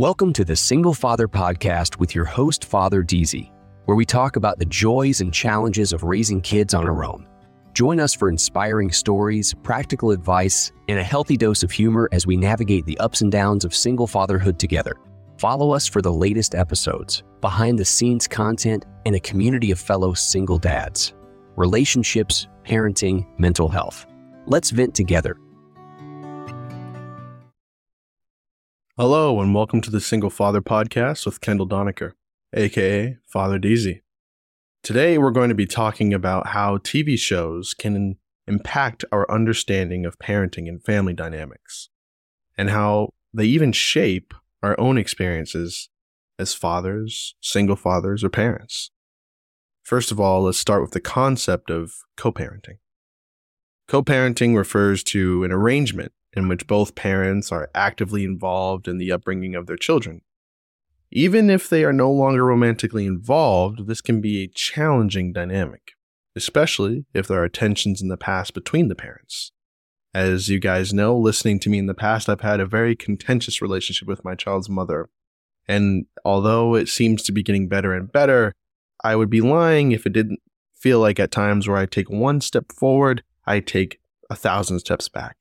Welcome to the Single Father Podcast with your host, Father Deasy, where we talk about the joys and challenges of raising kids on our own. Join us for inspiring stories, practical advice, and a healthy dose of humor as we navigate the ups and downs of single fatherhood together. Follow us for the latest episodes, behind the scenes content, and a community of fellow single dads. Relationships, parenting, mental health. Let's vent together. Hello, and welcome to the Single Father Podcast with Kendall Doniker, aka Father Deasy. Today, we're going to be talking about how TV shows can impact our understanding of parenting and family dynamics, and how they even shape our own experiences as fathers, single fathers, or parents. First of all, let's start with the concept of co parenting. Co parenting refers to an arrangement in which both parents are actively involved in the upbringing of their children. Even if they are no longer romantically involved, this can be a challenging dynamic, especially if there are tensions in the past between the parents. As you guys know, listening to me in the past, I've had a very contentious relationship with my child's mother. And although it seems to be getting better and better, I would be lying if it didn't feel like at times where I take one step forward, I take a thousand steps back.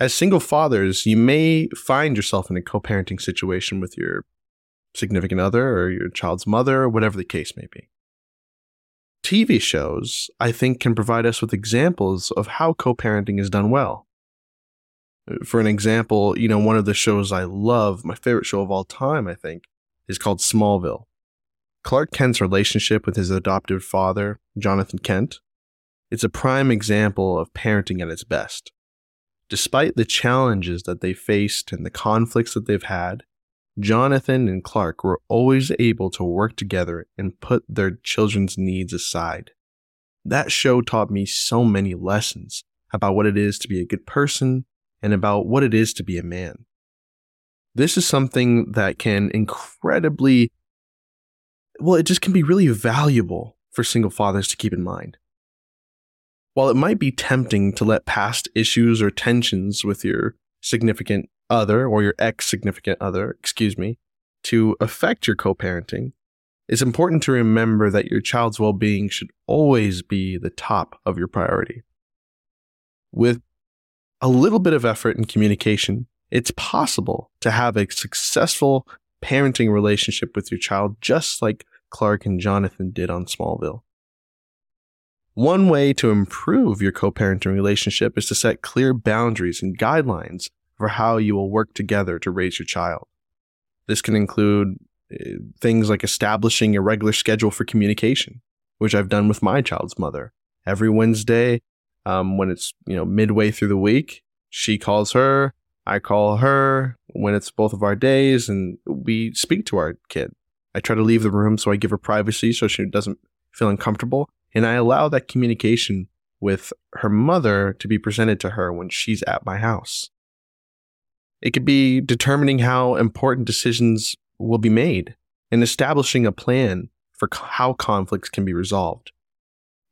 As single fathers, you may find yourself in a co parenting situation with your significant other or your child's mother, or whatever the case may be. TV shows, I think, can provide us with examples of how co parenting is done well. For an example, you know, one of the shows I love, my favorite show of all time, I think, is called Smallville. Clark Kent's relationship with his adoptive father, Jonathan Kent, it's a prime example of parenting at its best. Despite the challenges that they faced and the conflicts that they've had, Jonathan and Clark were always able to work together and put their children's needs aside. That show taught me so many lessons about what it is to be a good person and about what it is to be a man. This is something that can incredibly, well, it just can be really valuable for single fathers to keep in mind. While it might be tempting to let past issues or tensions with your significant other or your ex significant other, excuse me, to affect your co parenting, it's important to remember that your child's well being should always be the top of your priority. With a little bit of effort and communication, it's possible to have a successful parenting relationship with your child, just like Clark and Jonathan did on Smallville. One way to improve your co parenting relationship is to set clear boundaries and guidelines for how you will work together to raise your child. This can include eh, things like establishing a regular schedule for communication, which I've done with my child's mother. Every Wednesday, um, when it's you know midway through the week, she calls her, I call her when it's both of our days, and we speak to our kid. I try to leave the room so I give her privacy so she doesn't feel uncomfortable. And I allow that communication with her mother to be presented to her when she's at my house. It could be determining how important decisions will be made and establishing a plan for how conflicts can be resolved.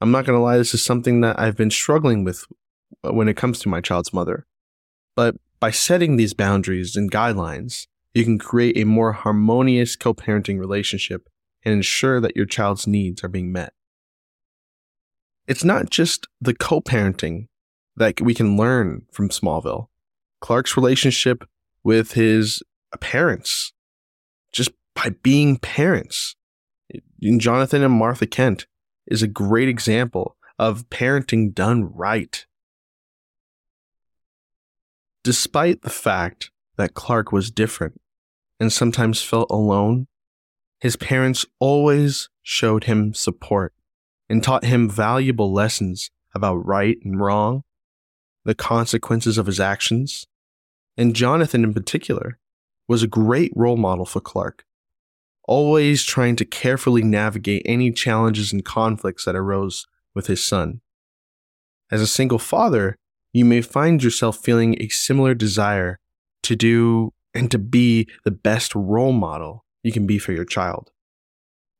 I'm not going to lie, this is something that I've been struggling with when it comes to my child's mother. But by setting these boundaries and guidelines, you can create a more harmonious co parenting relationship and ensure that your child's needs are being met it's not just the co parenting that we can learn from Smallville. Clark's relationship with his parents, just by being parents. Jonathan and Martha Kent is a great example of parenting done right. Despite the fact that Clark was different and sometimes felt alone, his parents always showed him support and taught him valuable lessons about right and wrong, the consequences of his actions. And Jonathan, in particular, was a great role model for Clark, always trying to carefully navigate any challenges and conflicts that arose with his son. As a single father, you may find yourself feeling a similar desire to do and to be the best role model you can be for your child.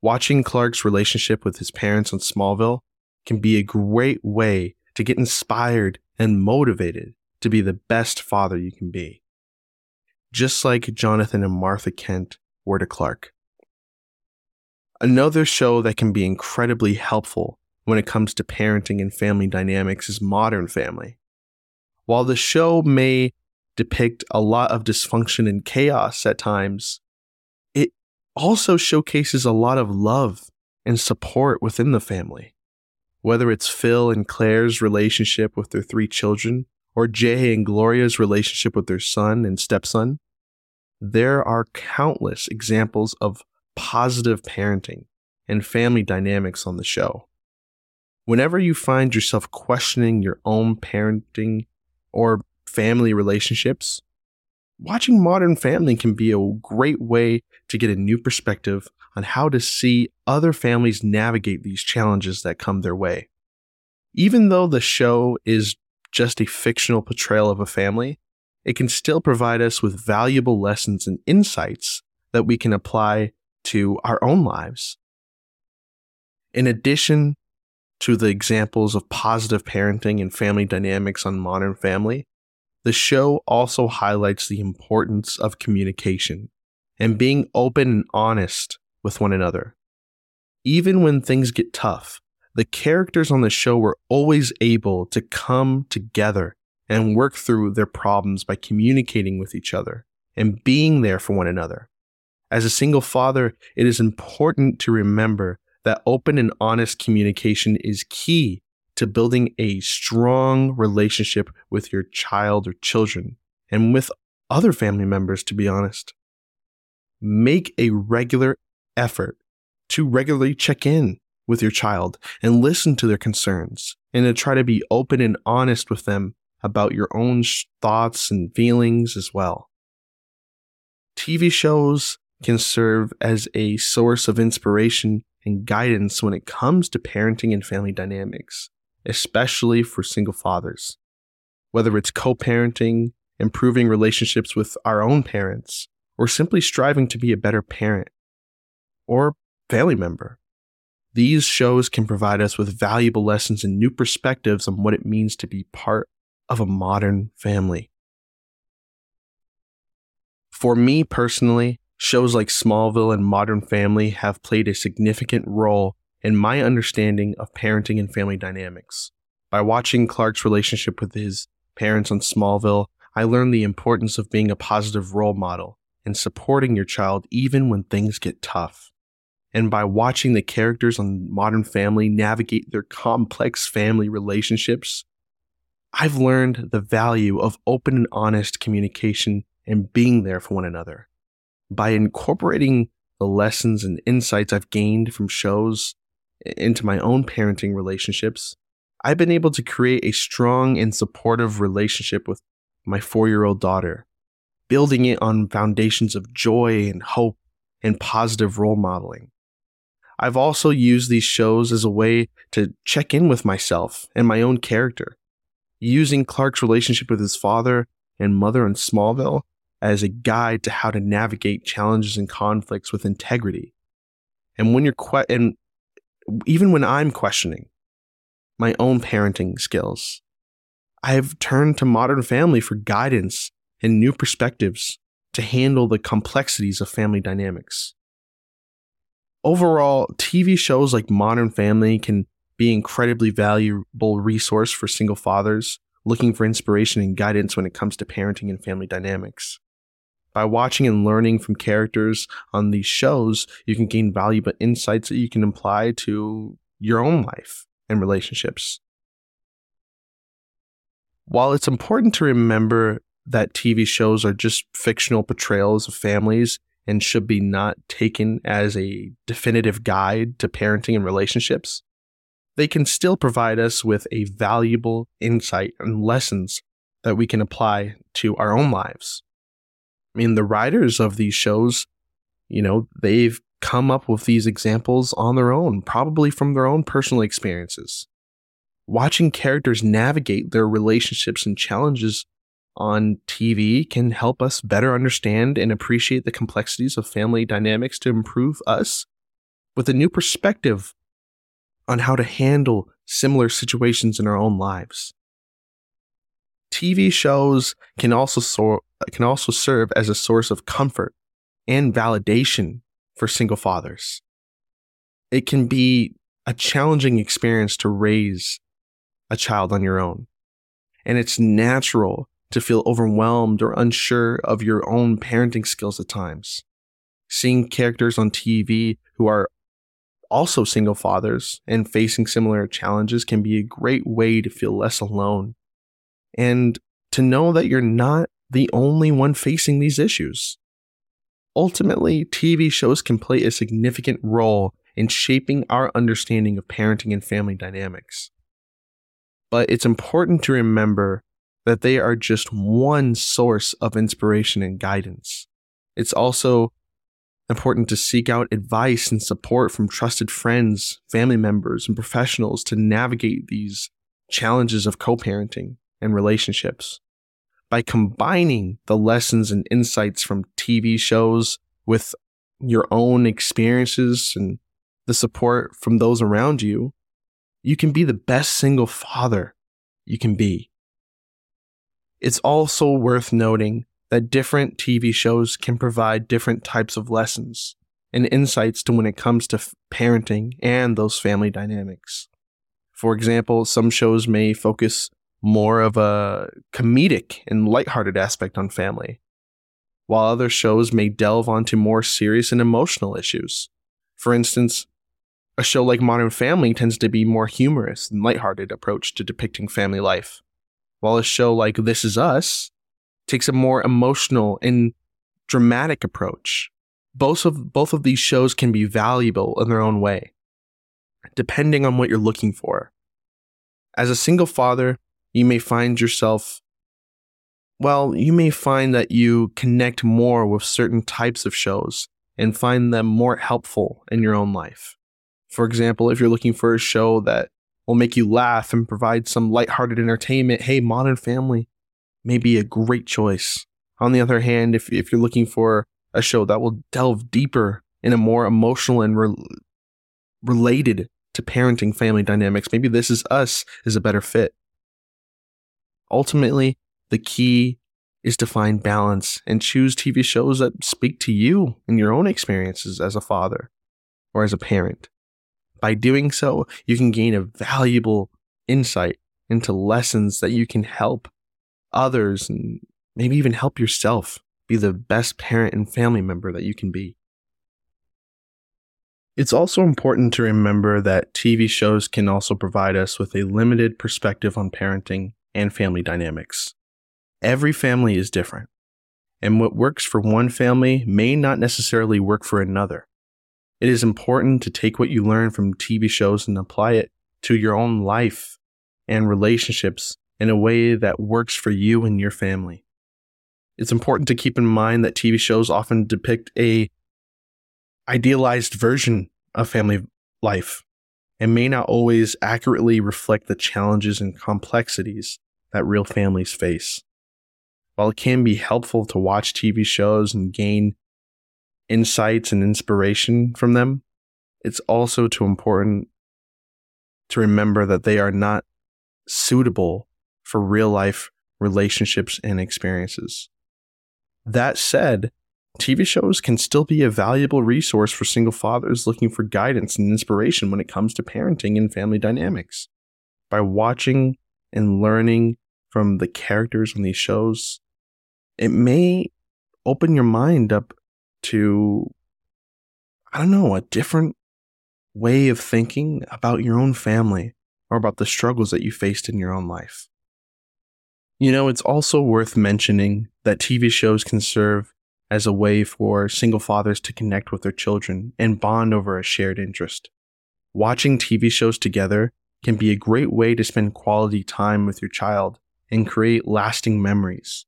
Watching Clark's relationship with his parents on Smallville can be a great way to get inspired and motivated to be the best father you can be. just like Jonathan and Martha Kent were to Clark. Another show that can be incredibly helpful when it comes to parenting and family dynamics is Modern Family. While the show may depict a lot of dysfunction and chaos at times, also showcases a lot of love and support within the family. Whether it's Phil and Claire's relationship with their three children, or Jay and Gloria's relationship with their son and stepson, there are countless examples of positive parenting and family dynamics on the show. Whenever you find yourself questioning your own parenting or family relationships, watching Modern Family can be a great way to get a new perspective on how to see other families navigate these challenges that come their way. Even though the show is just a fictional portrayal of a family, it can still provide us with valuable lessons and insights that we can apply to our own lives. In addition to the examples of positive parenting and family dynamics on Modern Family, the show also highlights the importance of communication and being open and honest with one another. Even when things get tough, the characters on the show were always able to come together and work through their problems by communicating with each other and being there for one another. As a single father, it is important to remember that open and honest communication is key to building a strong relationship with your child or children and with other family members, to be honest. Make a regular effort to regularly check in with your child and listen to their concerns and to try to be open and honest with them about your own thoughts and feelings as well. TV shows can serve as a source of inspiration and guidance when it comes to parenting and family dynamics, especially for single fathers. Whether it's co parenting, improving relationships with our own parents, or simply striving to be a better parent or family member. These shows can provide us with valuable lessons and new perspectives on what it means to be part of a modern family. For me personally, shows like Smallville and Modern Family have played a significant role in my understanding of parenting and family dynamics. By watching Clark's relationship with his parents on Smallville, I learned the importance of being a positive role model and supporting your child even when things get tough and by watching the characters on Modern Family navigate their complex family relationships, I've learned the value of open and honest communication and being there for one another. By incorporating the lessons and insights I've gained from shows into my own parenting relationships, I've been able to create a strong and supportive relationship with my four year old daughter, building it on foundations of joy and hope and positive role modeling. I've also used these shows as a way to check in with myself and my own character, using Clark's relationship with his father and mother in Smallville as a guide to how to navigate challenges and conflicts with integrity. And when you're que- and even when I'm questioning my own parenting skills, I've turned to Modern Family for guidance and new perspectives to handle the complexities of family dynamics overall, TV shows like Modern Family can be an incredibly valuable resource for single fathers looking for inspiration and guidance when it comes to parenting and family dynamics. By watching and learning from characters on these shows, you can gain valuable insights that you can apply to your own life and relationships. While it's important to remember that TV shows are just fictional portrayals of families and should be not taken as a definitive guide to parenting and relationships, they can still provide us with a valuable insight and lessons that we can apply to our own lives. I mean, the writers of these shows, you know, they've come up with these examples on their own, probably from their own personal experiences. Watching characters navigate their relationships and challenges on TV can help us better understand and appreciate the complexities of family dynamics to improve us with a new perspective on how to handle similar situations in our own lives. TV shows can also so- can also serve as a source of comfort and validation for single fathers. It can be a challenging experience to raise a child on your own. And it's natural to feel overwhelmed or unsure of your own parenting skills at times. Seeing characters on TV who are also single fathers and facing similar challenges can be a great way to feel less alone and to know that you're not the only one facing these issues. Ultimately, TV shows can play a significant role in shaping our understanding of parenting and family dynamics. But it's important to remember that they are just one source of inspiration and guidance. It's also important to seek out advice and support from trusted friends, family members, and professionals to navigate these challenges of co parenting and relationships. By combining the lessons and insights from TV shows with your own experiences and the support from those around you, you can be the best single father you can be. It's also worth noting that different TV shows can provide different types of lessons and insights to when it comes to f- parenting and those family dynamics. For example, some shows may focus more of a comedic and lighthearted aspect on family, while other shows may delve onto more serious and emotional issues. For instance, a show like Modern Family tends to be more humorous and lighthearted approach to depicting family life, while a show like This Is Us takes a more emotional and dramatic approach. Both of both of these shows can be valuable in their own way, depending on what you're looking for. As a single father, you may find yourself well, you may find that you connect more with certain types of shows and find them more helpful in your own life. For example, if you're looking for a show that will make you laugh and provide some lighthearted entertainment, hey, Modern Family may be a great choice. On the other hand, if, if you're looking for a show that will delve deeper in a more emotional and re- related to parenting family dynamics, maybe This Is Us is a better fit. Ultimately, the key is to find balance and choose TV shows that speak to you and your own experiences as a father or as a parent. By doing so, you can gain a valuable insight into lessons that you can help others and maybe even help yourself be the best parent and family member that you can be. It's also important to remember that TV shows can also provide us with a limited perspective on parenting and family dynamics. Every family is different, and what works for one family may not necessarily work for another. It is important to take what you learn from TV shows and apply it to your own life and relationships in a way that works for you and your family. It's important to keep in mind that TV shows often depict a idealized version of family life and may not always accurately reflect the challenges and complexities that real families face. While it can be helpful to watch TV shows and gain insights and inspiration from them, it's also too important to remember that they are not suitable for real life relationships and experiences. That said, TV shows can still be a valuable resource for single fathers looking for guidance and inspiration when it comes to parenting and family dynamics. By watching and learning from the characters on these shows, it may open your mind up to, I don't know, a different way of thinking about your own family or about the struggles that you faced in your own life. You know, it's also worth mentioning that TV shows can serve as a way for single fathers to connect with their children and bond over a shared interest. Watching TV shows together can be a great way to spend quality time with your child and create lasting memories.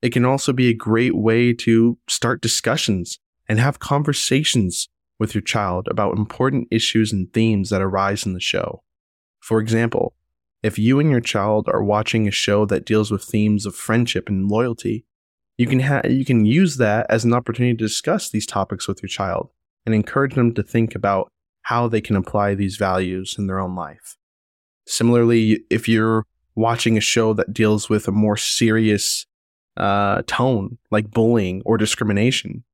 It can also be a great way to start discussions and have conversations with your child about important issues and themes that arise in the show. For example, if you and your child are watching a show that deals with themes of friendship and loyalty, you can ha- you can use that as an opportunity to discuss these topics with your child and encourage them to think about how they can apply these values in their own life. Similarly, if you're watching a show that deals with a more serious uh, tone, like bullying or discrimination.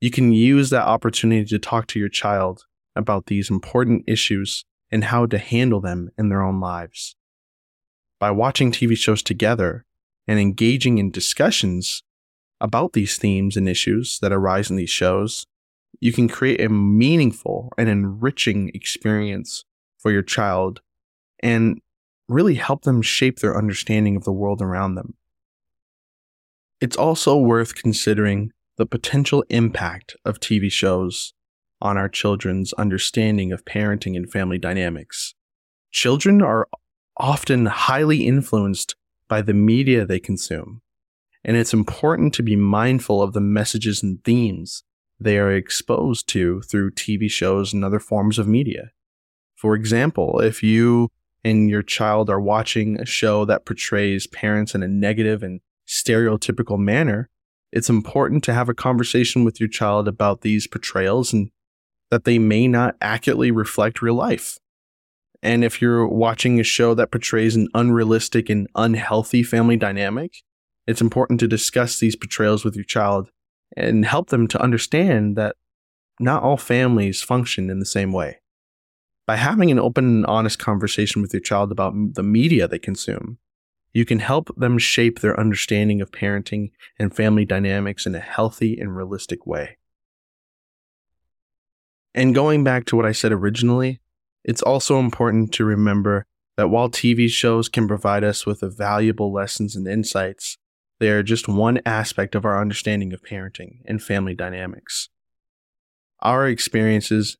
You can use that opportunity to talk to your child about these important issues and how to handle them in their own lives. By watching TV shows together and engaging in discussions about these themes and issues that arise in these shows, you can create a meaningful and enriching experience for your child and really help them shape their understanding of the world around them. It's also worth considering the potential impact of TV shows on our children's understanding of parenting and family dynamics. Children are often highly influenced by the media they consume, and it's important to be mindful of the messages and themes they are exposed to through TV shows and other forms of media. For example, if you and your child are watching a show that portrays parents in a negative and stereotypical manner, it's important to have a conversation with your child about these portrayals and that they may not accurately reflect real life. And if you're watching a show that portrays an unrealistic and unhealthy family dynamic, it's important to discuss these portrayals with your child and help them to understand that not all families function in the same way. By having an open and honest conversation with your child about the media they consume, you can help them shape their understanding of parenting and family dynamics in a healthy and realistic way. And going back to what I said originally, it's also important to remember that while TV shows can provide us with valuable lessons and insights, they are just one aspect of our understanding of parenting and family dynamics. Our experiences,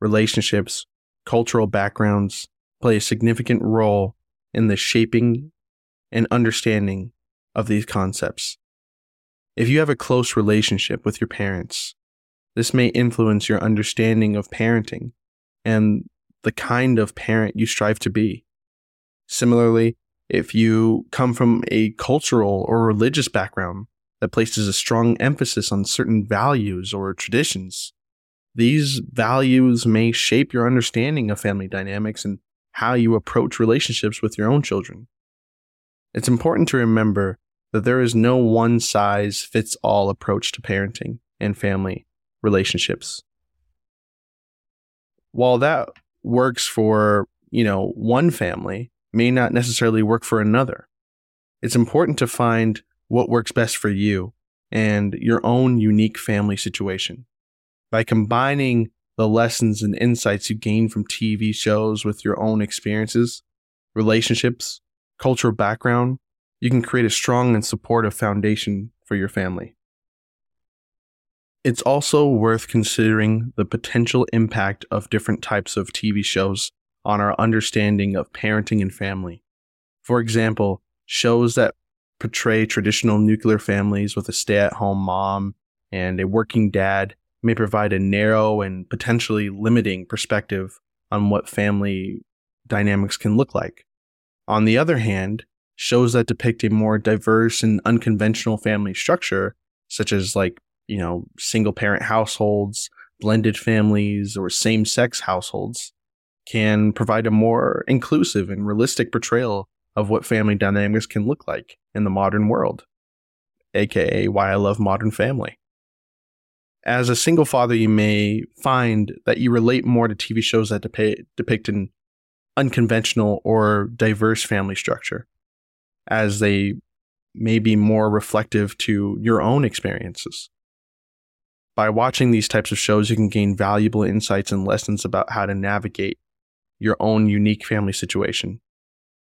relationships, cultural backgrounds play a significant role in the shaping and understanding of these concepts. If you have a close relationship with your parents, this may influence your understanding of parenting and the kind of parent you strive to be. Similarly, if you come from a cultural or religious background that places a strong emphasis on certain values or traditions, these values may shape your understanding of family dynamics and how you approach relationships with your own children. It's important to remember that there is no one size fits all approach to parenting and family relationships. While that works for, you know, one family, may not necessarily work for another. It's important to find what works best for you and your own unique family situation. By combining the lessons and insights you gain from TV shows with your own experiences, relationships, cultural background, you can create a strong and supportive foundation for your family. It's also worth considering the potential impact of different types of TV shows on our understanding of parenting and family. For example, shows that portray traditional nuclear families with a stay at home mom and a working dad may provide a narrow and potentially limiting perspective on what family dynamics can look like. On the other hand, shows that depict a more diverse and unconventional family structure, such as like, you know, single parent households, blended families, or same sex households, can provide a more inclusive and realistic portrayal of what family dynamics can look like in the modern world, aka why I love Modern Family. As a single father, you may find that you relate more to TV shows that depict, depict an unconventional or diverse family structure, as they may be more reflective to your own experiences. By watching these types of shows, you can gain valuable insights and lessons about how to navigate your own unique family situation.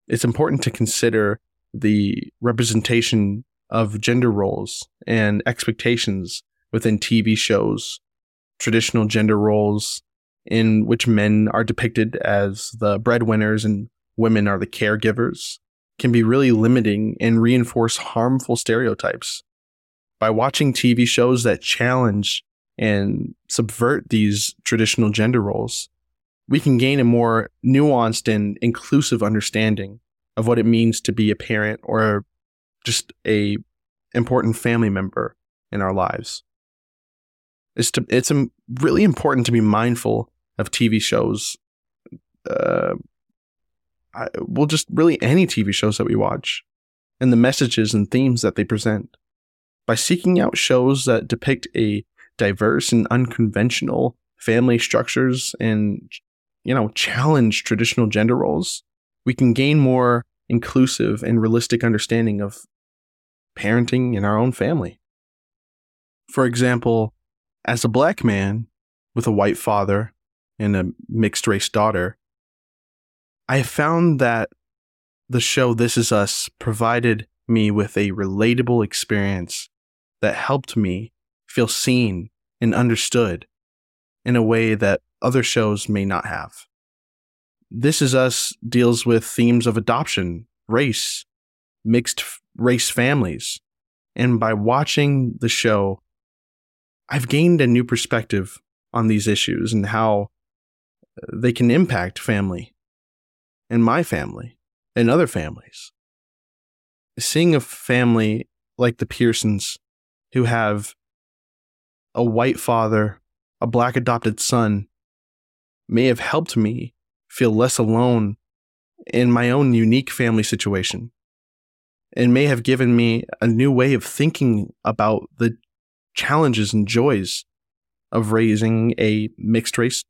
It's important to consider the representation of gender roles and expectations within TV shows, traditional gender roles in which men are depicted as the breadwinners and women are the caregivers can be really limiting and reinforce harmful stereotypes. By watching TV shows that challenge and subvert these traditional gender roles, we can gain a more nuanced and inclusive understanding of what it means to be a parent or just a important family member in our lives. It's to, it's um, really important to be mindful of TV shows uh, I, well, just really any TV shows that we watch and the messages and themes that they present. By seeking out shows that depict a diverse and unconventional family structures and, you know, challenge traditional gender roles, we can gain more inclusive and realistic understanding of parenting in our own family. For example, as a black man with a white father and a mixed race daughter, I found that the show This Is Us provided me with a relatable experience that helped me feel seen and understood in a way that other shows may not have. This Is Us deals with themes of adoption, race, mixed race families. And by watching the show, I've gained a new perspective on these issues and how they can impact family and my family and other families. Seeing a family like the Pearsons who have a white father, a black adopted son, may have helped me feel less alone in my own unique family situation and may have given me a new way of thinking about the challenges and joys of raising a mixed race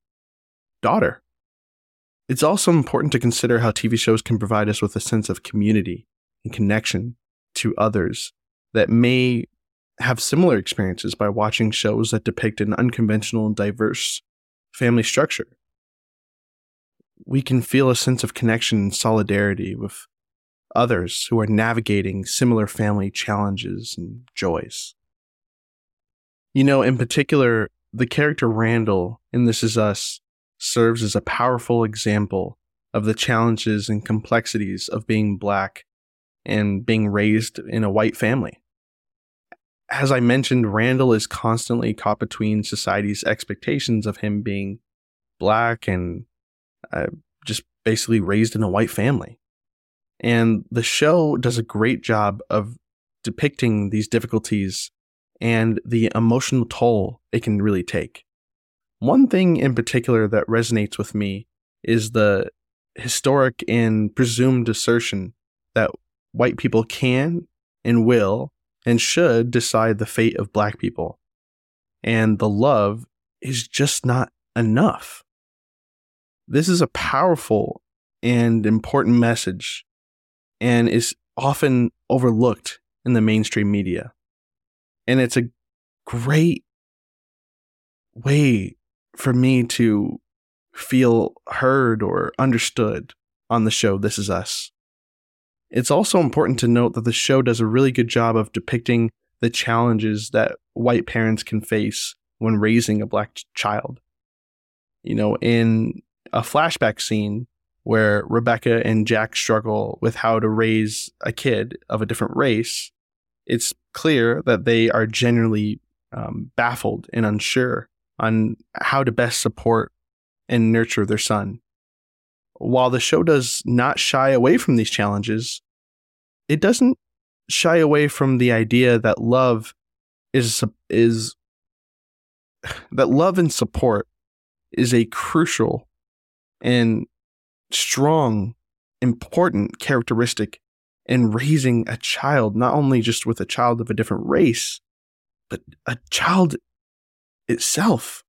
daughter. It's also important to consider how TV shows can provide us with a sense of community and connection to others that may have similar experiences by watching shows that depict an unconventional and diverse family structure. We can feel a sense of connection and solidarity with others who are navigating similar family challenges and joys. You know, in particular, the character Randall in This Is Us serves as a powerful example of the challenges and complexities of being black and being raised in a white family. As I mentioned, Randall is constantly caught between society's expectations of him being black and uh, just basically raised in a white family. And the show does a great job of depicting these difficulties and the emotional toll it can really take. One thing in particular that resonates with me is the historic and presumed assertion that white people can and will and should decide the fate of black people. And the love is just not enough. This is a powerful and important message and is often overlooked in the mainstream media. And it's a great way for me to feel heard or understood on the show This Is Us. It's also important to note that the show does a really good job of depicting the challenges that white parents can face when raising a black child. You know, in a flashback scene where Rebecca and Jack struggle with how to raise a kid of a different race, it's clear that they are genuinely um, baffled and unsure on how to best support and nurture their son. While the show does not shy away from these challenges, it doesn't shy away from the idea that love is is that love and support is a crucial and strong important characteristic in raising a child not only just with a child of a different race but a child itself.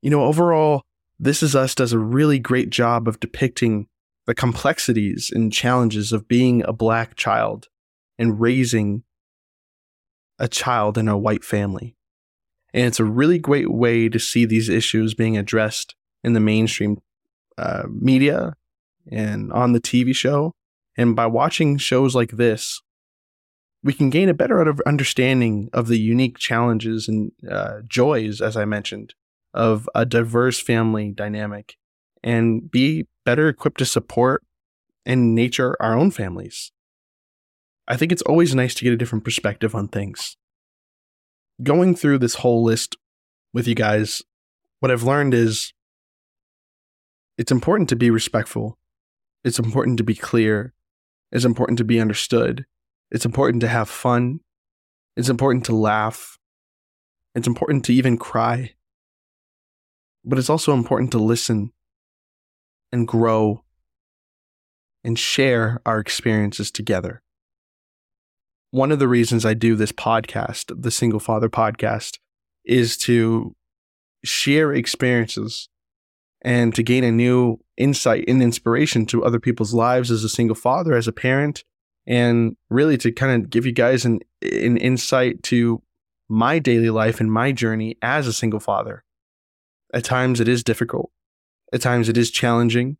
You know, overall, This Is Us does a really great job of depicting the complexities and challenges of being a black child and raising a child in a white family. And it's a really great way to see these issues being addressed in the mainstream uh, media and on the TV show. And by watching shows like this, we can gain a better understanding of the unique challenges and uh, joys, as I mentioned, of a diverse family dynamic and be better equipped to support and nature our own families. I think it's always nice to get a different perspective on things. Going through this whole list with you guys, what I've learned is it's important to be respectful. It's important to be clear. It's important to be understood. It's important to have fun. It's important to laugh. It's important to even cry. But it's also important to listen and grow and share our experiences together. One of the reasons I do this podcast, the Single Father podcast, is to share experiences and to gain a new insight and inspiration to other people's lives as a single father, as a parent, and really to kind of give you guys an, an insight to my daily life and my journey as a single father. At times it is difficult. At times it is challenging.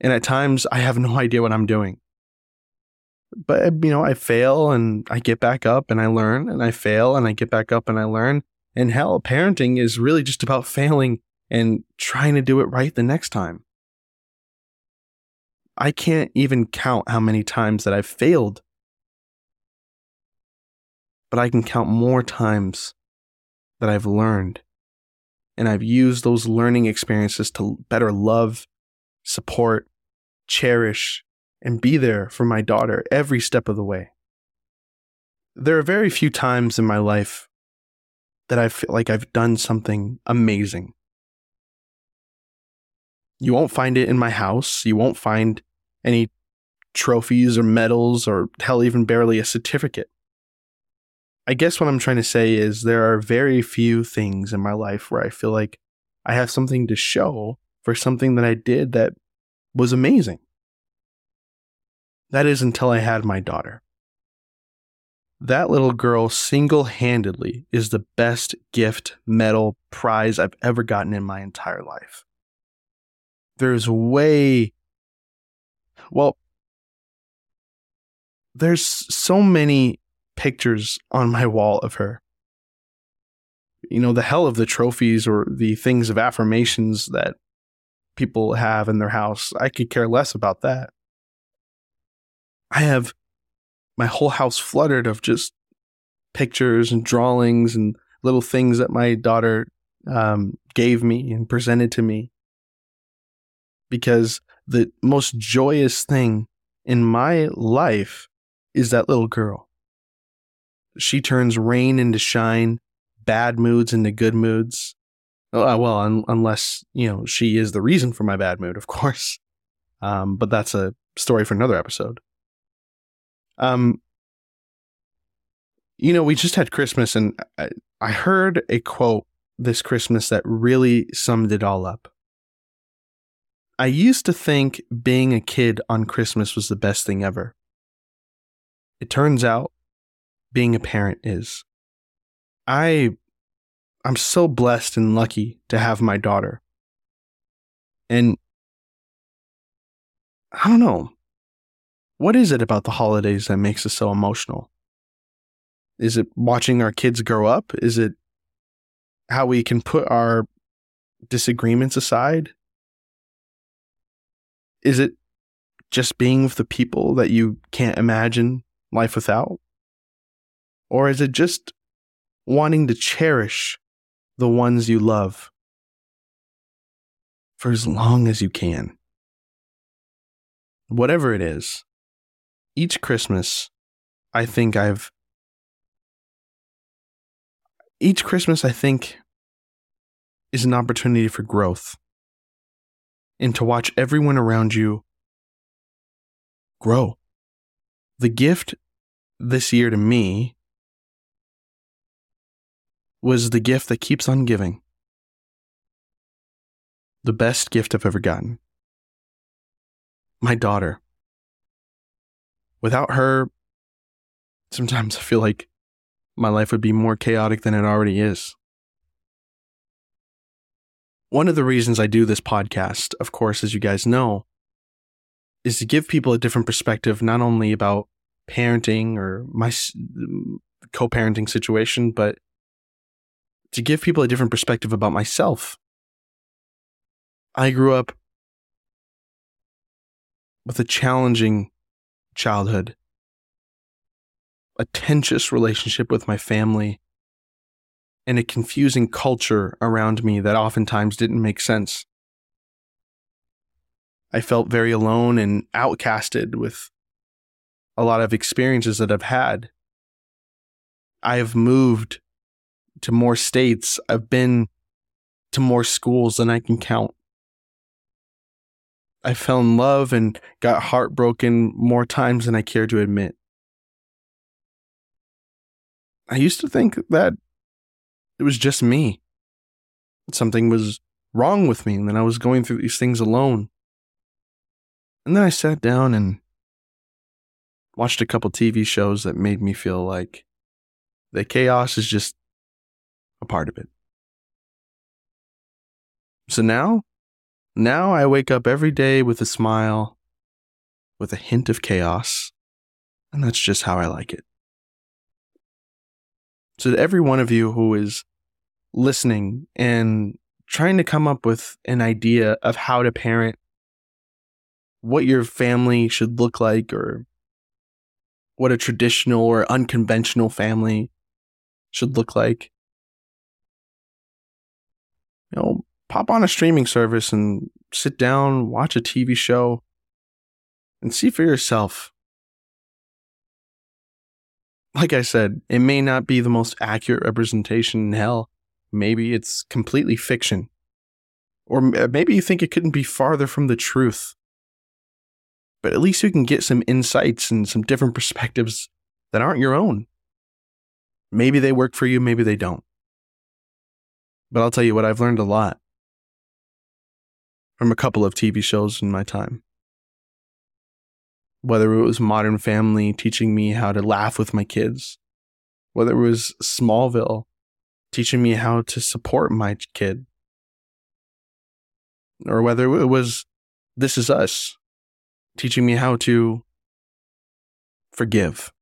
And at times I have no idea what I'm doing. But, you know, I fail and I get back up and I learn and I fail and I get back up and I learn. And hell, parenting is really just about failing and trying to do it right the next time. I can't even count how many times that I've failed, but I can count more times that I've learned. And I've used those learning experiences to better love, support, cherish, and be there for my daughter every step of the way. There are very few times in my life that I feel like I've done something amazing. You won't find it in my house. You won't find any trophies or medals or hell, even barely a certificate. I guess what I'm trying to say is there are very few things in my life where I feel like I have something to show for something that I did that was amazing. That is until I had my daughter. That little girl single handedly is the best gift, medal, prize I've ever gotten in my entire life. There's way, well, there's so many pictures on my wall of her. You know, the hell of the trophies or the things of affirmations that people have in their house, I could care less about that. I have my whole house flooded of just pictures and drawings and little things that my daughter um, gave me and presented to me. Because the most joyous thing in my life is that little girl. She turns rain into shine, bad moods into good moods. Uh, well, un- unless, you know, she is the reason for my bad mood, of course. Um, but that's a story for another episode. Um, you know, we just had Christmas, and I, I heard a quote this Christmas that really summed it all up. I used to think being a kid on Christmas was the best thing ever. It turns out being a parent is. I I'm so blessed and lucky to have my daughter. And I don't know. What is it about the holidays that makes us so emotional? Is it watching our kids grow up? Is it how we can put our disagreements aside? Is it just being with the people that you can't imagine life without? Or is it just wanting to cherish the ones you love for as long as you can? Whatever it is, each Christmas, I think I've. Each Christmas, I think, is an opportunity for growth and to watch everyone around you grow. The gift this year to me was the gift that keeps on giving. The best gift I've ever gotten. My daughter. Without her, sometimes I feel like my life would be more chaotic than it already is. One of the reasons I do this podcast, of course, as you guys know, is to give people a different perspective, not only about parenting or my co parenting situation, but to give people a different perspective about myself. I grew up with a challenging childhood, a tense relationship with my family, and a confusing culture around me that oftentimes didn't make sense. I felt very alone and outcasted with a lot of experiences that I've had. I have moved to more states. I've been to more schools than I can count. I fell in love and got heartbroken more times than I care to admit. I used to think that it was just me. Something was wrong with me and that I was going through these things alone. And then I sat down and watched a couple TV shows that made me feel like the chaos is just a part of it. So now, now I wake up every day with a smile, with a hint of chaos, and that's just how I like it. So, to every one of you who is listening and trying to come up with an idea of how to parent, what your family should look like, or what a traditional or unconventional family should look like. You know, pop on a streaming service and sit down, watch a TV show, and see for yourself. Like I said, it may not be the most accurate representation in hell. Maybe it's completely fiction. Or uh, maybe you think it couldn't be farther from the truth. But at least you can get some insights and some different perspectives that aren't your own. Maybe they work for you, maybe they don't. But I'll tell you what, I've learned a lot from a couple of TV shows in my time. Whether it was Modern Family teaching me how to laugh with my kids, whether it was Smallville teaching me how to support my kid, or whether it was This Is Us teaching me how to forgive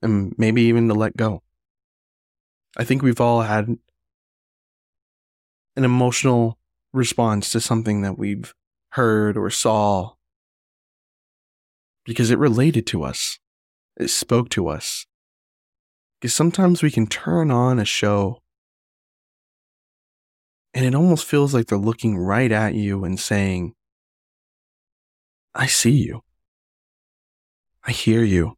and maybe even to let go. I think we've all had an emotional response to something that we've heard or saw because it related to us, it spoke to us. Because sometimes we can turn on a show and it almost feels like they're looking right at you and saying, I see you. I hear you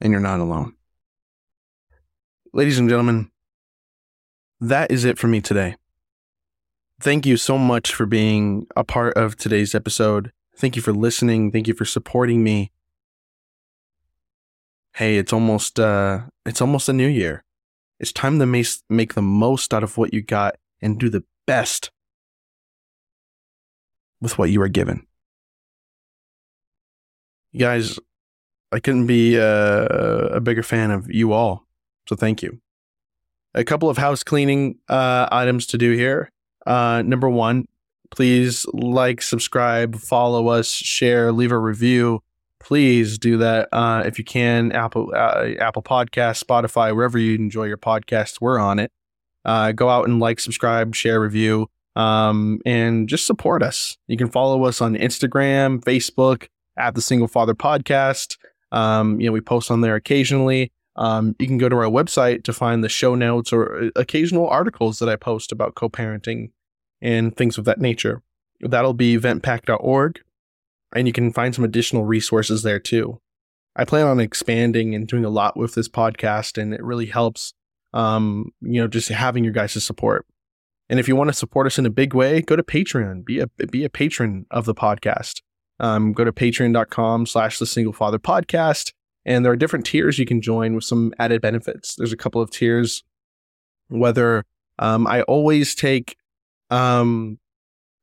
and you're not alone. Ladies and gentlemen, that is it for me today. Thank you so much for being a part of today's episode. Thank you for listening. Thank you for supporting me. Hey, it's almost uh it's almost a new year. It's time to make, make the most out of what you got and do the best with what you are given. You guys, I couldn't be uh, a bigger fan of you all. So thank you. A couple of house cleaning uh, items to do here. Uh, number one, please like, subscribe, follow us, share, leave a review. Please do that uh, if you can. Apple uh, Apple Podcast, Spotify, wherever you enjoy your podcasts, we're on it. Uh, go out and like, subscribe, share, review, um, and just support us. You can follow us on Instagram, Facebook at the Single Father Podcast. Um, you know, we post on there occasionally. Um, you can go to our website to find the show notes or uh, occasional articles that I post about co-parenting and things of that nature. That'll be ventpack.org, and you can find some additional resources there too. I plan on expanding and doing a lot with this podcast, and it really helps, um, you know, just having your guys' support. And if you want to support us in a big way, go to Patreon. Be a be a patron of the podcast um, go to patreon.com slash the single father podcast. And there are different tiers you can join with some added benefits. There's a couple of tiers, whether um, I always take, um,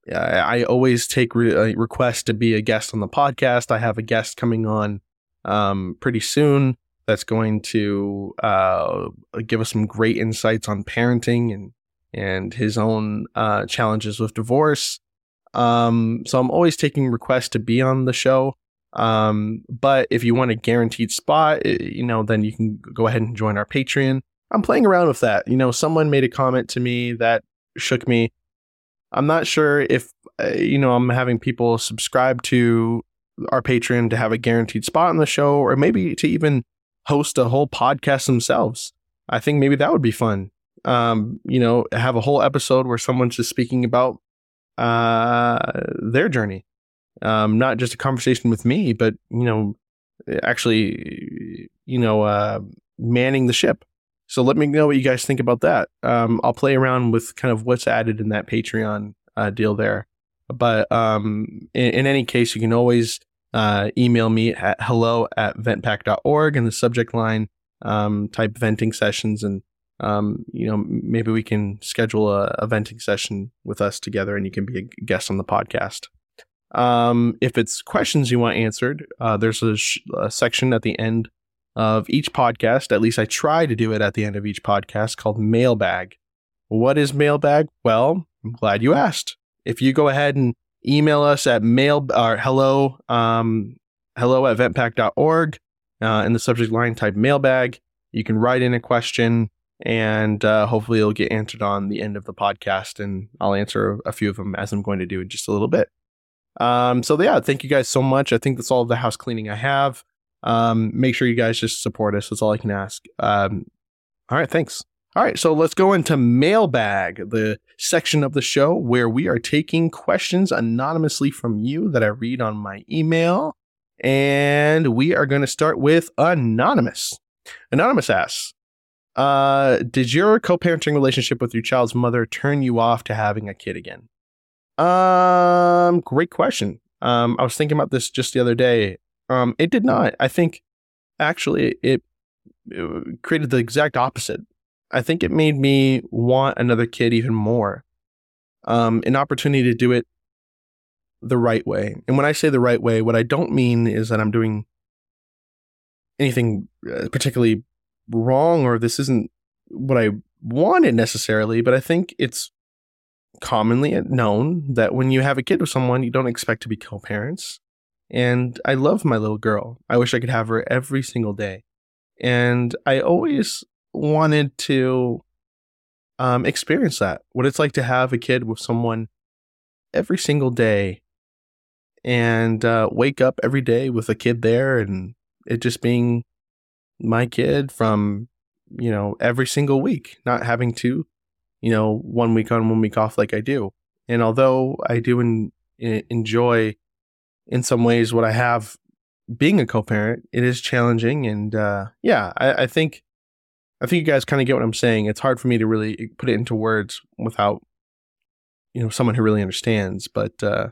I always take re- requests to be a guest on the podcast. I have a guest coming on um, pretty soon that's going to uh, give us some great insights on parenting and and his own uh, challenges with divorce. Um, so I'm always taking requests to be on the show. Um, but if you want a guaranteed spot, eh, you know, then you can go ahead and join our Patreon. I'm playing around with that. You know, someone made a comment to me that shook me. I'm not sure if, uh, you know, I'm having people subscribe to our Patreon to have a guaranteed spot on the show or maybe to even host a whole podcast themselves. I think maybe that would be fun. Um, you know, have a whole episode where someone's just speaking about uh, their journey. Um, not just a conversation with me, but you know, actually, you know, uh, manning the ship. So let me know what you guys think about that. Um, I'll play around with kind of what's added in that Patreon uh, deal there. But um, in, in, any case, you can always uh, email me at hello at ventpack.org in the subject line, um, type venting sessions, and um, you know maybe we can schedule a, a, venting session with us together, and you can be a guest on the podcast. Um, if it's questions you want answered, uh, there's a, sh- a section at the end of each podcast. At least I try to do it at the end of each podcast called mailbag. What is mailbag? Well, I'm glad you asked. If you go ahead and email us at mail or hello, um, hello at ventpack.org, uh, in the subject line, type mailbag. You can write in a question and uh, hopefully it'll get answered on the end of the podcast and I'll answer a few of them as I'm going to do in just a little bit. Um, so yeah, thank you guys so much. I think that's all the house cleaning I have. Um, make sure you guys just support us. That's all I can ask. Um, all right, thanks. All right, so let's go into mailbag, the section of the show where we are taking questions anonymously from you that I read on my email. And we are going to start with Anonymous. Anonymous asks, uh, did your co-parenting relationship with your child's mother turn you off to having a kid again? Um, great question. Um, I was thinking about this just the other day. Um, it did not. I think actually it, it created the exact opposite. I think it made me want another kid even more. Um, an opportunity to do it the right way. And when I say the right way, what I don't mean is that I'm doing anything uh, particularly wrong or this isn't what I wanted necessarily, but I think it's commonly known that when you have a kid with someone, you don't expect to be co parents. And I love my little girl. I wish I could have her every single day. And I always wanted to um, experience that what it's like to have a kid with someone every single day and uh, wake up every day with a kid there and it just being my kid from you know every single week not having to you know one week on one week off like i do and although i do enjoy in some ways what i have being a co-parent it is challenging and uh, yeah I, I think i think you guys kind of get what i'm saying it's hard for me to really put it into words without you know someone who really understands but uh,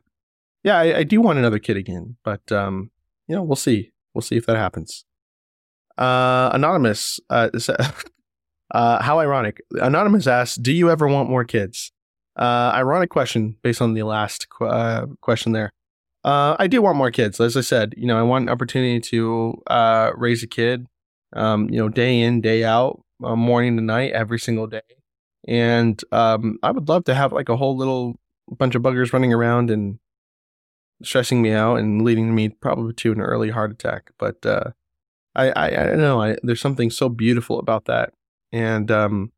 yeah I, I do want another kid again but um, you know we'll see we'll see if that happens uh, Anonymous, uh, uh, how ironic. Anonymous asks, Do you ever want more kids? Uh, ironic question based on the last qu- uh, question there. Uh, I do want more kids. As I said, you know, I want an opportunity to uh, raise a kid, um, you know, day in, day out, uh, morning to night, every single day. And um, I would love to have like a whole little bunch of buggers running around and stressing me out and leading me probably to an early heart attack. But uh, I, I, I don't know. I, there's something so beautiful about that. And um,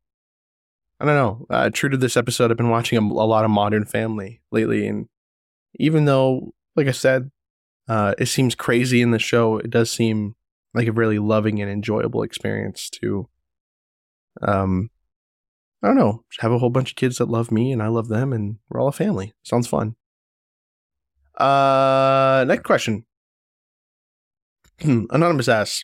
I don't know. Uh, true to this episode, I've been watching a, a, lot of Modern Family lately, and even though, like I said, uh, it seems crazy in the show, it does seem like a really loving and enjoyable experience to, um, I don't know, have a whole bunch of kids that love me and I love them, and we're all a family. Sounds fun. Uh, next question. Anonymous asks,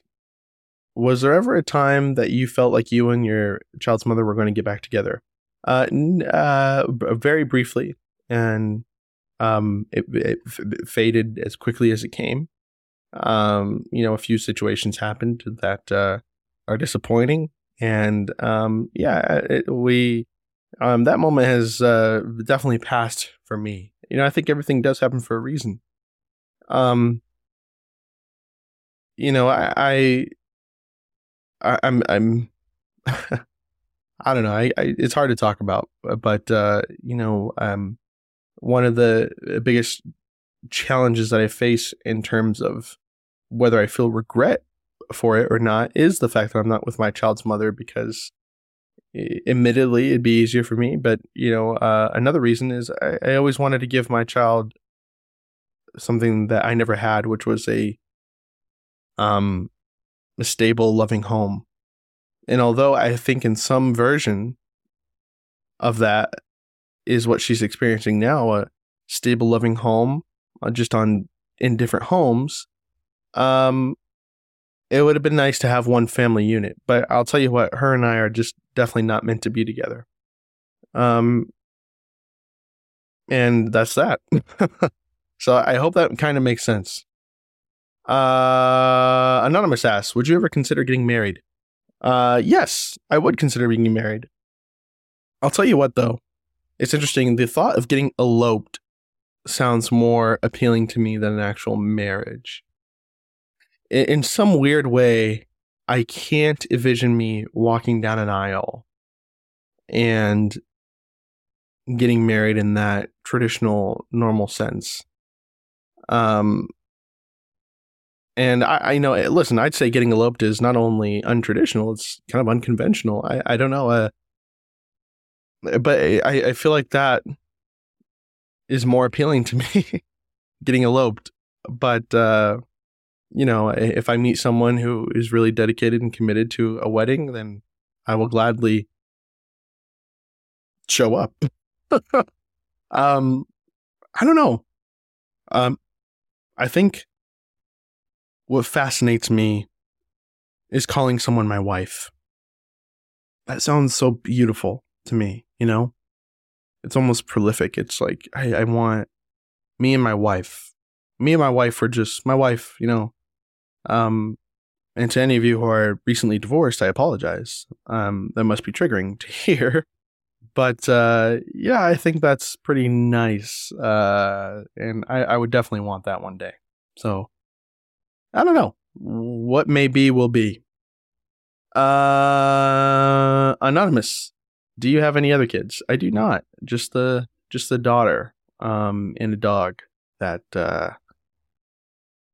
was there ever a time that you felt like you and your child's mother were going to get back together? Uh, uh, very briefly, and um, it, it, it, faded as quickly as it came. Um, you know, a few situations happened that uh, are disappointing, and um, yeah, it, we um, that moment has uh, definitely passed for me. You know, I think everything does happen for a reason. Um, you know, I, I I, I'm, I'm I don't know. I, I, it's hard to talk about, but uh, you know, um, one of the biggest challenges that I face in terms of whether I feel regret for it or not is the fact that I'm not with my child's mother because admittedly it'd be easier for me but you know uh, another reason is I, I, always wanted to give my child something that i never had which was a um a stable, loving home. And although I think in some version of that is what she's experiencing now, a stable, loving home, uh, just on in different homes, um, it would have been nice to have one family unit. But I'll tell you what, her and I are just definitely not meant to be together. Um, and that's that. so I hope that kind of makes sense. Uh, Anonymous asks, would you ever consider getting married? Uh, yes, I would consider being married. I'll tell you what, though, it's interesting. The thought of getting eloped sounds more appealing to me than an actual marriage. In, in some weird way, I can't envision me walking down an aisle and getting married in that traditional normal sense. Um, and I, I know, eh, listen, I'd say getting eloped is not only untraditional, it's kind of unconventional. I, I don't know. Uh, but I, I feel like that is more appealing to me, getting eloped. But, uh, you know, if I meet someone who is really dedicated and committed to a wedding, then I will gladly show up. um, I don't know. Um, I think what fascinates me is calling someone my wife. That sounds so beautiful to me, you know? It's almost prolific. It's like, I, I want me and my wife. Me and my wife were just my wife, you know. Um, and to any of you who are recently divorced, I apologize. Um, that must be triggering to hear. But uh, yeah, I think that's pretty nice. Uh, and I, I would definitely want that one day. So I don't know. What may be will be. Uh, anonymous. Do you have any other kids? I do not. Just the just the daughter um and a dog that uh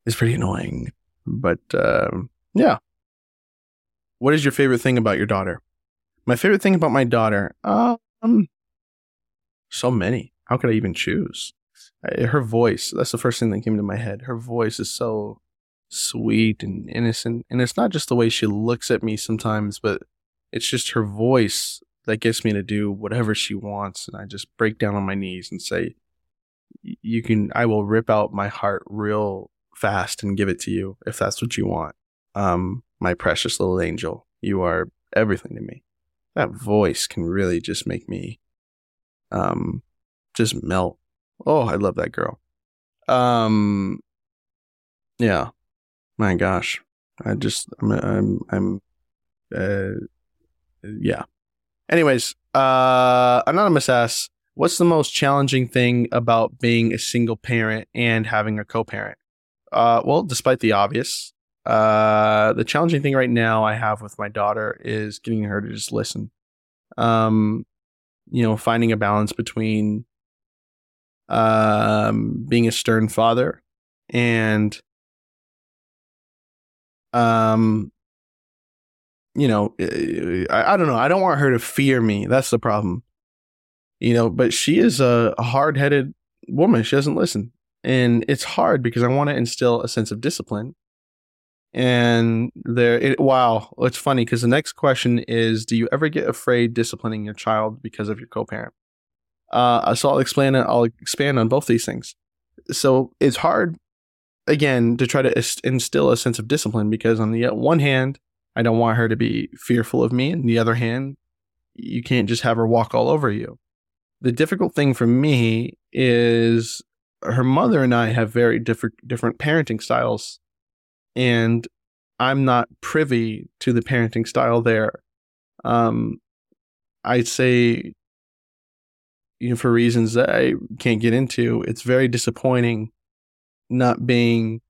is pretty annoying. But um yeah. What is your favorite thing about your daughter? My favorite thing about my daughter, um so many. How could I even choose? Her voice, that's the first thing that came to my head. Her voice is so sweet and innocent. And it's not just the way she looks at me sometimes, but it's just her voice that gets me to do whatever she wants. And I just break down on my knees and say, You can, I will rip out my heart real fast and give it to you if that's what you want. Um, my precious little angel, you are everything to me. That voice can really just make me, um, just melt. Oh, I love that girl. Um, yeah, my gosh, I just I'm I'm I'm uh yeah. Anyways, uh anonymous asks, what's the most challenging thing about being a single parent and having a co-parent? Uh well, despite the obvious, uh the challenging thing right now I have with my daughter is getting her to just listen. Um you know, finding a balance between um being a stern father and um you know eh, eh, I, I don't know. I don't want her to fear me. That's the problem. You know but she is a, a hard-headed woman. She doesn't listen. And it's hard because i want to instill a sense of discipline. And there it, wow it's funny because the next question is do you ever get afraid disciplining your child because of your co-parent? Uh, so i'll explain it i'll expand on both these things. So it's hard again to try to instill a sense of discipline because on the uh, one hand i don't want her to be fearful of me. And the other hand you can't just have her walk all over you. The difficult thing for me is her mother and i have very different different parenting styles and i'm not privy to the parenting style there. Um i'd say you know for reasons that i can't get into it's very disappointing not being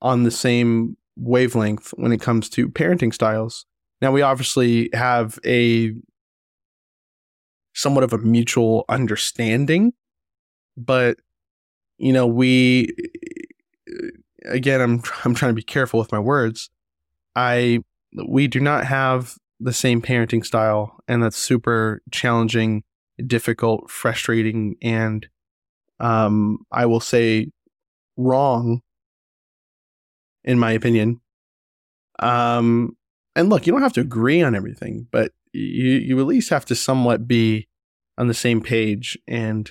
on the same wavelength when it comes to parenting styles. Now we obviously have a somewhat of a mutual understanding, but you know, we again I'm I'm trying to be careful with my words. I we do not have the same parenting style and that's super challenging, difficult, frustrating and um I will say wrong, in my opinion. Um, and look, you don't have to agree on everything, but you you at least have to somewhat be on the same page. And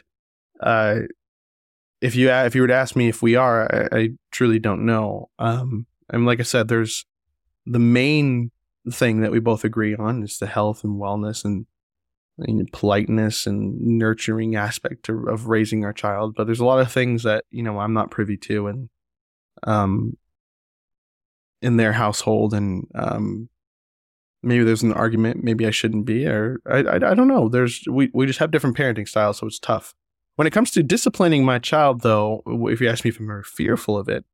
uh, if you if you were to ask me if we are, I, I truly don't know. Um, and like I said, there's the main thing that we both agree on is the health and wellness and and politeness and nurturing aspect of, of raising our child. But there's a lot of things that you know I'm not privy to, and um, in their household, and um, maybe there's an argument. Maybe I shouldn't be, or I, I, I don't know. There's we we just have different parenting styles, so it's tough. When it comes to disciplining my child, though, if you ask me if I'm fearful of it,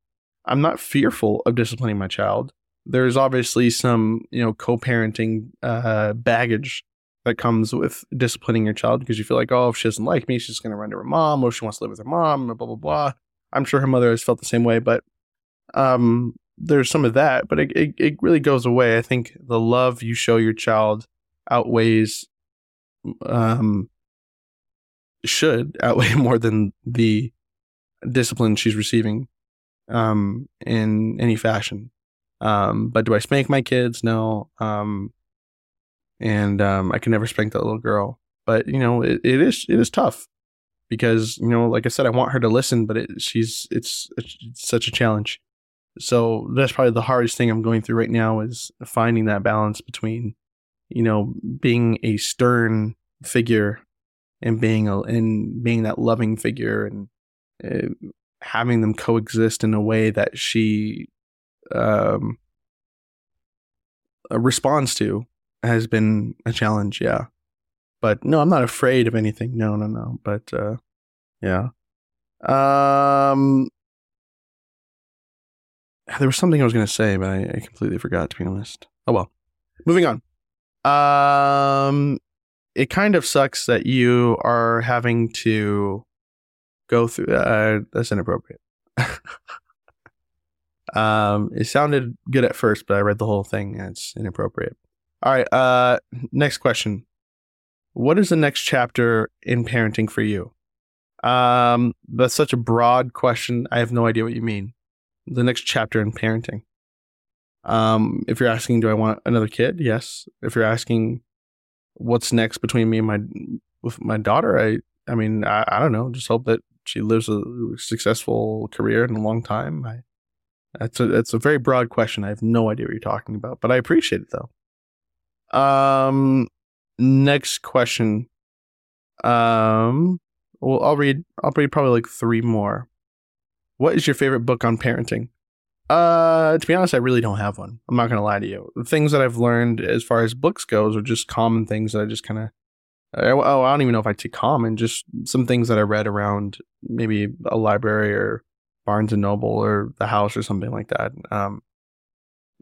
I'm not fearful of disciplining my child. There's obviously some, you know, co-parenting uh, baggage that comes with disciplining your child because you feel like, oh, if she doesn't like me, she's going to run to her mom, or she wants to live with her mom, blah blah blah. I'm sure her mother has felt the same way, but um, there's some of that, but it, it, it really goes away. I think the love you show your child outweighs, um, should outweigh more than the discipline she's receiving, um, in any fashion. Um, but do I spank my kids? No. Um, and um, I can never spank that little girl. But you know, it, it is it is tough because you know, like I said, I want her to listen, but it, she's it's, it's such a challenge. So that's probably the hardest thing I'm going through right now is finding that balance between, you know, being a stern figure and being a and being that loving figure and uh, having them coexist in a way that she um, uh, responds to has been a challenge. Yeah, but no, I'm not afraid of anything. No, no, no. But uh, yeah. Um, there was something I was going to say, but I, I, completely forgot. To be honest. Oh well. Moving on. Um, it kind of sucks that you are having to go through. Uh, that's inappropriate. um, it sounded good at first, but I read the whole thing and it's inappropriate. All right. Uh, next question. What is the next chapter in parenting for you? Um, that's such a broad question. I have no idea what you mean the next chapter in parenting. Um, if you're asking, do I want another kid? Yes. If you're asking, what's next between me and my with my daughter, I I mean, I, I don't know. Just hope that she lives a successful career in a long time. I, that's a that's a very broad question. I have no idea what you're talking about, but I appreciate it though. Um, next question. Um, well, I'll read. I'll read probably like three more. What is your favorite book on parenting? Uh, to be honest, I really don't have one. I'm not gonna lie to you. The things that I've learned as far as books goes are just common things that I just kind of. Oh, I don't even know if I take common. Just some things that I read around maybe a library or Barnes and Noble or the house or something like that. Um,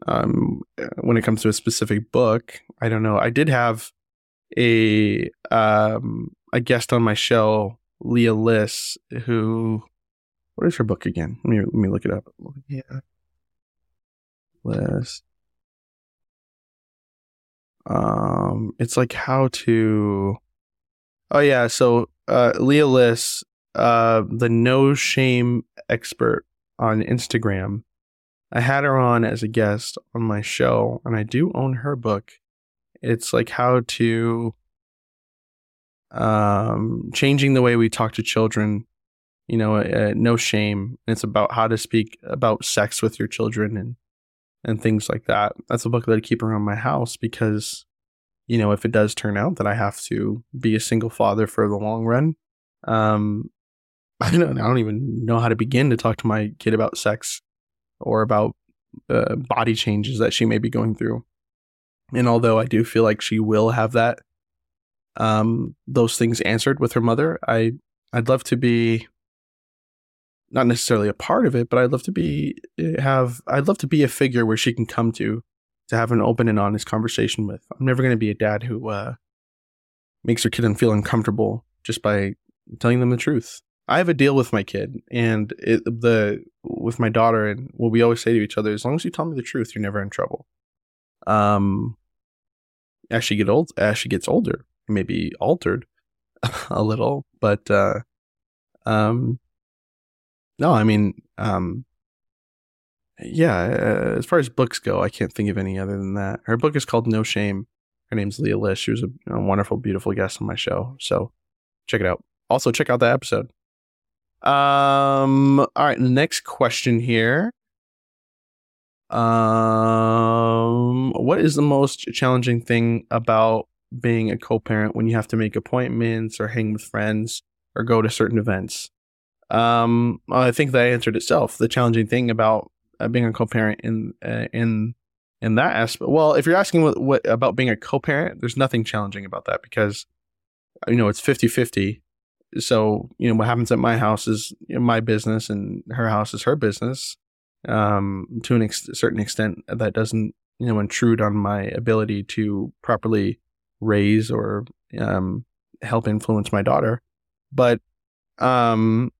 um, when it comes to a specific book, I don't know. I did have a um a guest on my show, Leah Liss, who what is her book again? Let me let me look it up. Yeah. List. Um, it's like how to. Oh yeah, so uh, Leah Liss, uh, the no shame expert on Instagram. I had her on as a guest on my show, and I do own her book. It's like how to um, changing the way we talk to children you know, uh, no shame. It's about how to speak about sex with your children and and things like that. That's a book that I keep around my house because, you know, if it does turn out that I have to be a single father for the long run, um, I don't, I don't even know how to begin to talk to my kid about sex or about uh, body changes that she may be going through. And although I do feel like she will have that, um, those things answered with her mother, I I'd love to be not necessarily a part of it, but I'd love to be eh, have I'd love to be a figure where she can come to to have an open and honest conversation with. I'm never going to be a dad who uh, makes her kid feel uncomfortable just by telling them the truth. I have a deal with my kid and it, the with my daughter, and what we always say to each other: as long as you tell me the truth, you're never in trouble. Um, as she get old, as she gets older, maybe altered a little, but uh, um, no, I mean, um, yeah, uh, as far as books go, I can't think of any other than that. Her book is called No Shame. Her name's Leah Liss. She was a, a wonderful, beautiful guest on my show. So check it out. Also, check out that episode. Um, all right, next question here. Um, what is the most challenging thing about being a co parent when you have to make appointments or hang with friends or go to certain events? Um, I think that answered itself. The challenging thing about uh, being a co parent in, uh, in, in that aspect. Well, if you're asking what, what about being a co parent, there's nothing challenging about that because, you know, it's 50 50 so you know what happens at my house is my business and her house is her business um, to an ex- certain extent that doesn't you know intrude on my ability to properly raise or um, help influence my daughter but um,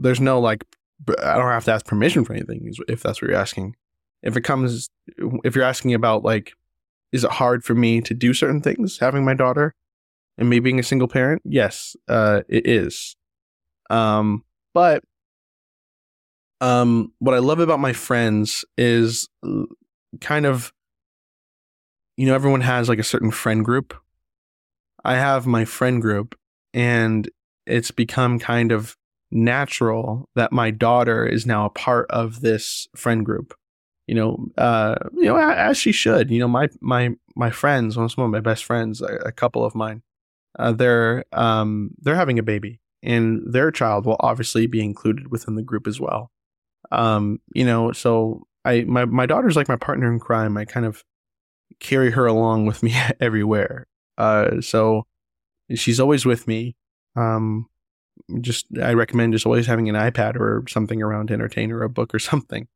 there's no like i don't have to ask permission for anything if that's what you're asking if it comes if you're asking about like is it hard for me to do certain things having my daughter and me being a single parent, yes, uh, it is. Um, but um, what I love about my friends is kind of, you know, everyone has like a certain friend group. I have my friend group, and it's become kind of natural that my daughter is now a part of this friend group. You know, uh, you know, as she should. You know, my my my friends, one of my best friends, a, a couple of mine, uh, they're um, they're having a baby, and their child will obviously be included within the group as well. Um, you know, so I my my daughter's like my partner in crime. I kind of carry her along with me everywhere. Uh, so she's always with me. Um, just I recommend just always having an iPad or something around to entertain her, a book or something.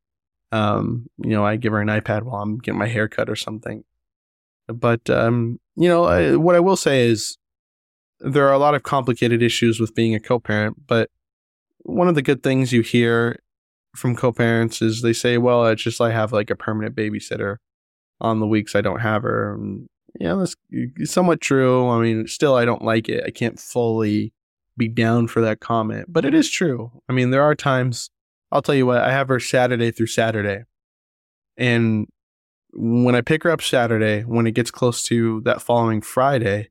Um, you know, I give her an iPad while I'm getting my hair cut or something. But um, you know, I, what I will say is there are a lot of complicated issues with being a co-parent, but one of the good things you hear from co-parents is they say, "Well, it's just I have like a permanent babysitter on the weeks I don't have her." And, yeah, that's somewhat true. I mean, still, I don't like it. I can't fully be down for that comment, but it is true. I mean, there are times. I'll tell you what. I have her Saturday through Saturday, and when I pick her up Saturday, when it gets close to that following Friday,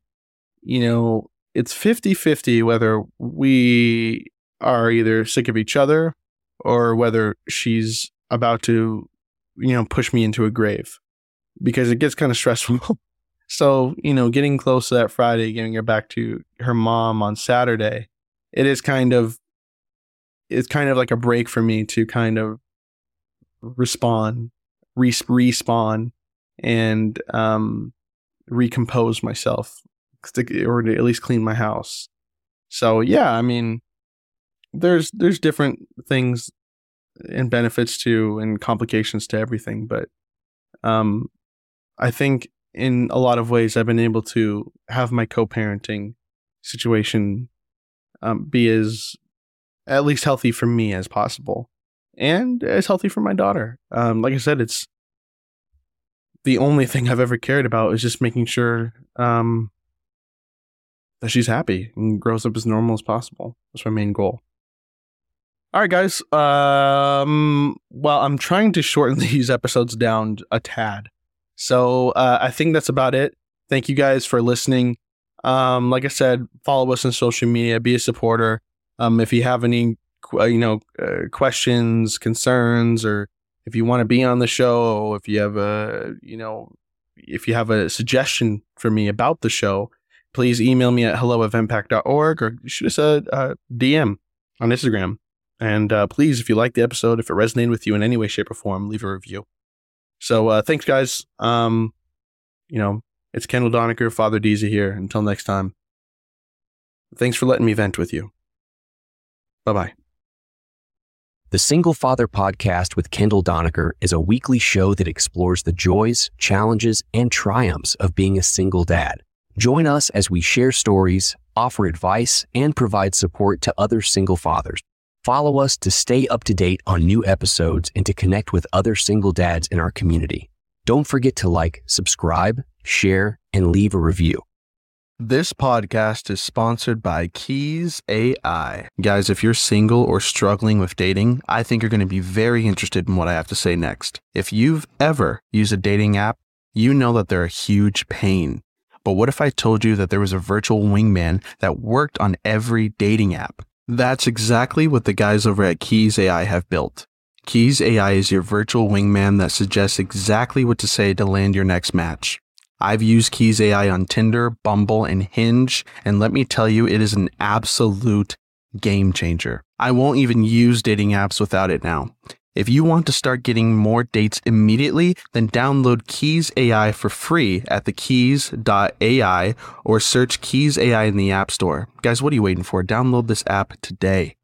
you know, it's 50 50 whether we are either sick of each other or whether she's about to, you know, push me into a grave because it gets kind of stressful. so, you know, getting close to that Friday, getting her back to her mom on Saturday, it is kind of, it's kind of like a break for me to kind of respawn, respawn, and um, recompose myself or to at least clean my house. So yeah, I mean, there's there's different things and benefits to and complications to everything, but um, I think in a lot of ways I've been able to have my co-parenting situation um, be as at least healthy for me as possible and as healthy for my daughter. Um, like I said, it's the only thing I've ever cared about is just making sure um, that she's happy and grows up as normal as possible. That's my main goal. All right, guys. Um, well, I'm trying to shorten these episodes down a tad. So uh, I think that's about it. Thank you guys for listening. Um, like I said, follow us on social media, be a supporter. Um, if you have any, uh, you know, uh, questions, concerns, or if you want to be on the show, if you have a, you know, if you have a suggestion for me about the show, please email me at hello or shoot us a, a DM on Instagram. And uh, please, if you like the episode, if it resonated with you in any way, shape, or form, leave a review. So uh, thanks, guys. Um, you know, it's Kendall Doniker, Father Deezy here. Until next time, thanks for letting me vent with you. Bye bye. The Single Father Podcast with Kendall Doniker is a weekly show that explores the joys, challenges, and triumphs of being a single dad. Join us as we share stories, offer advice, and provide support to other single fathers. Follow us to stay up to date on new episodes and to connect with other single dads in our community. Don't forget to like, subscribe, share, and leave a review. This podcast is sponsored by Keys AI. Guys, if you're single or struggling with dating, I think you're going to be very interested in what I have to say next. If you've ever used a dating app, you know that they're a huge pain. But what if I told you that there was a virtual wingman that worked on every dating app? That's exactly what the guys over at Keys AI have built. Keys AI is your virtual wingman that suggests exactly what to say to land your next match. I've used Keys AI on Tinder, Bumble, and Hinge, and let me tell you, it is an absolute game changer. I won't even use dating apps without it now. If you want to start getting more dates immediately, then download Keys AI for free at the thekeys.ai or search Keys AI in the App Store. Guys, what are you waiting for? Download this app today.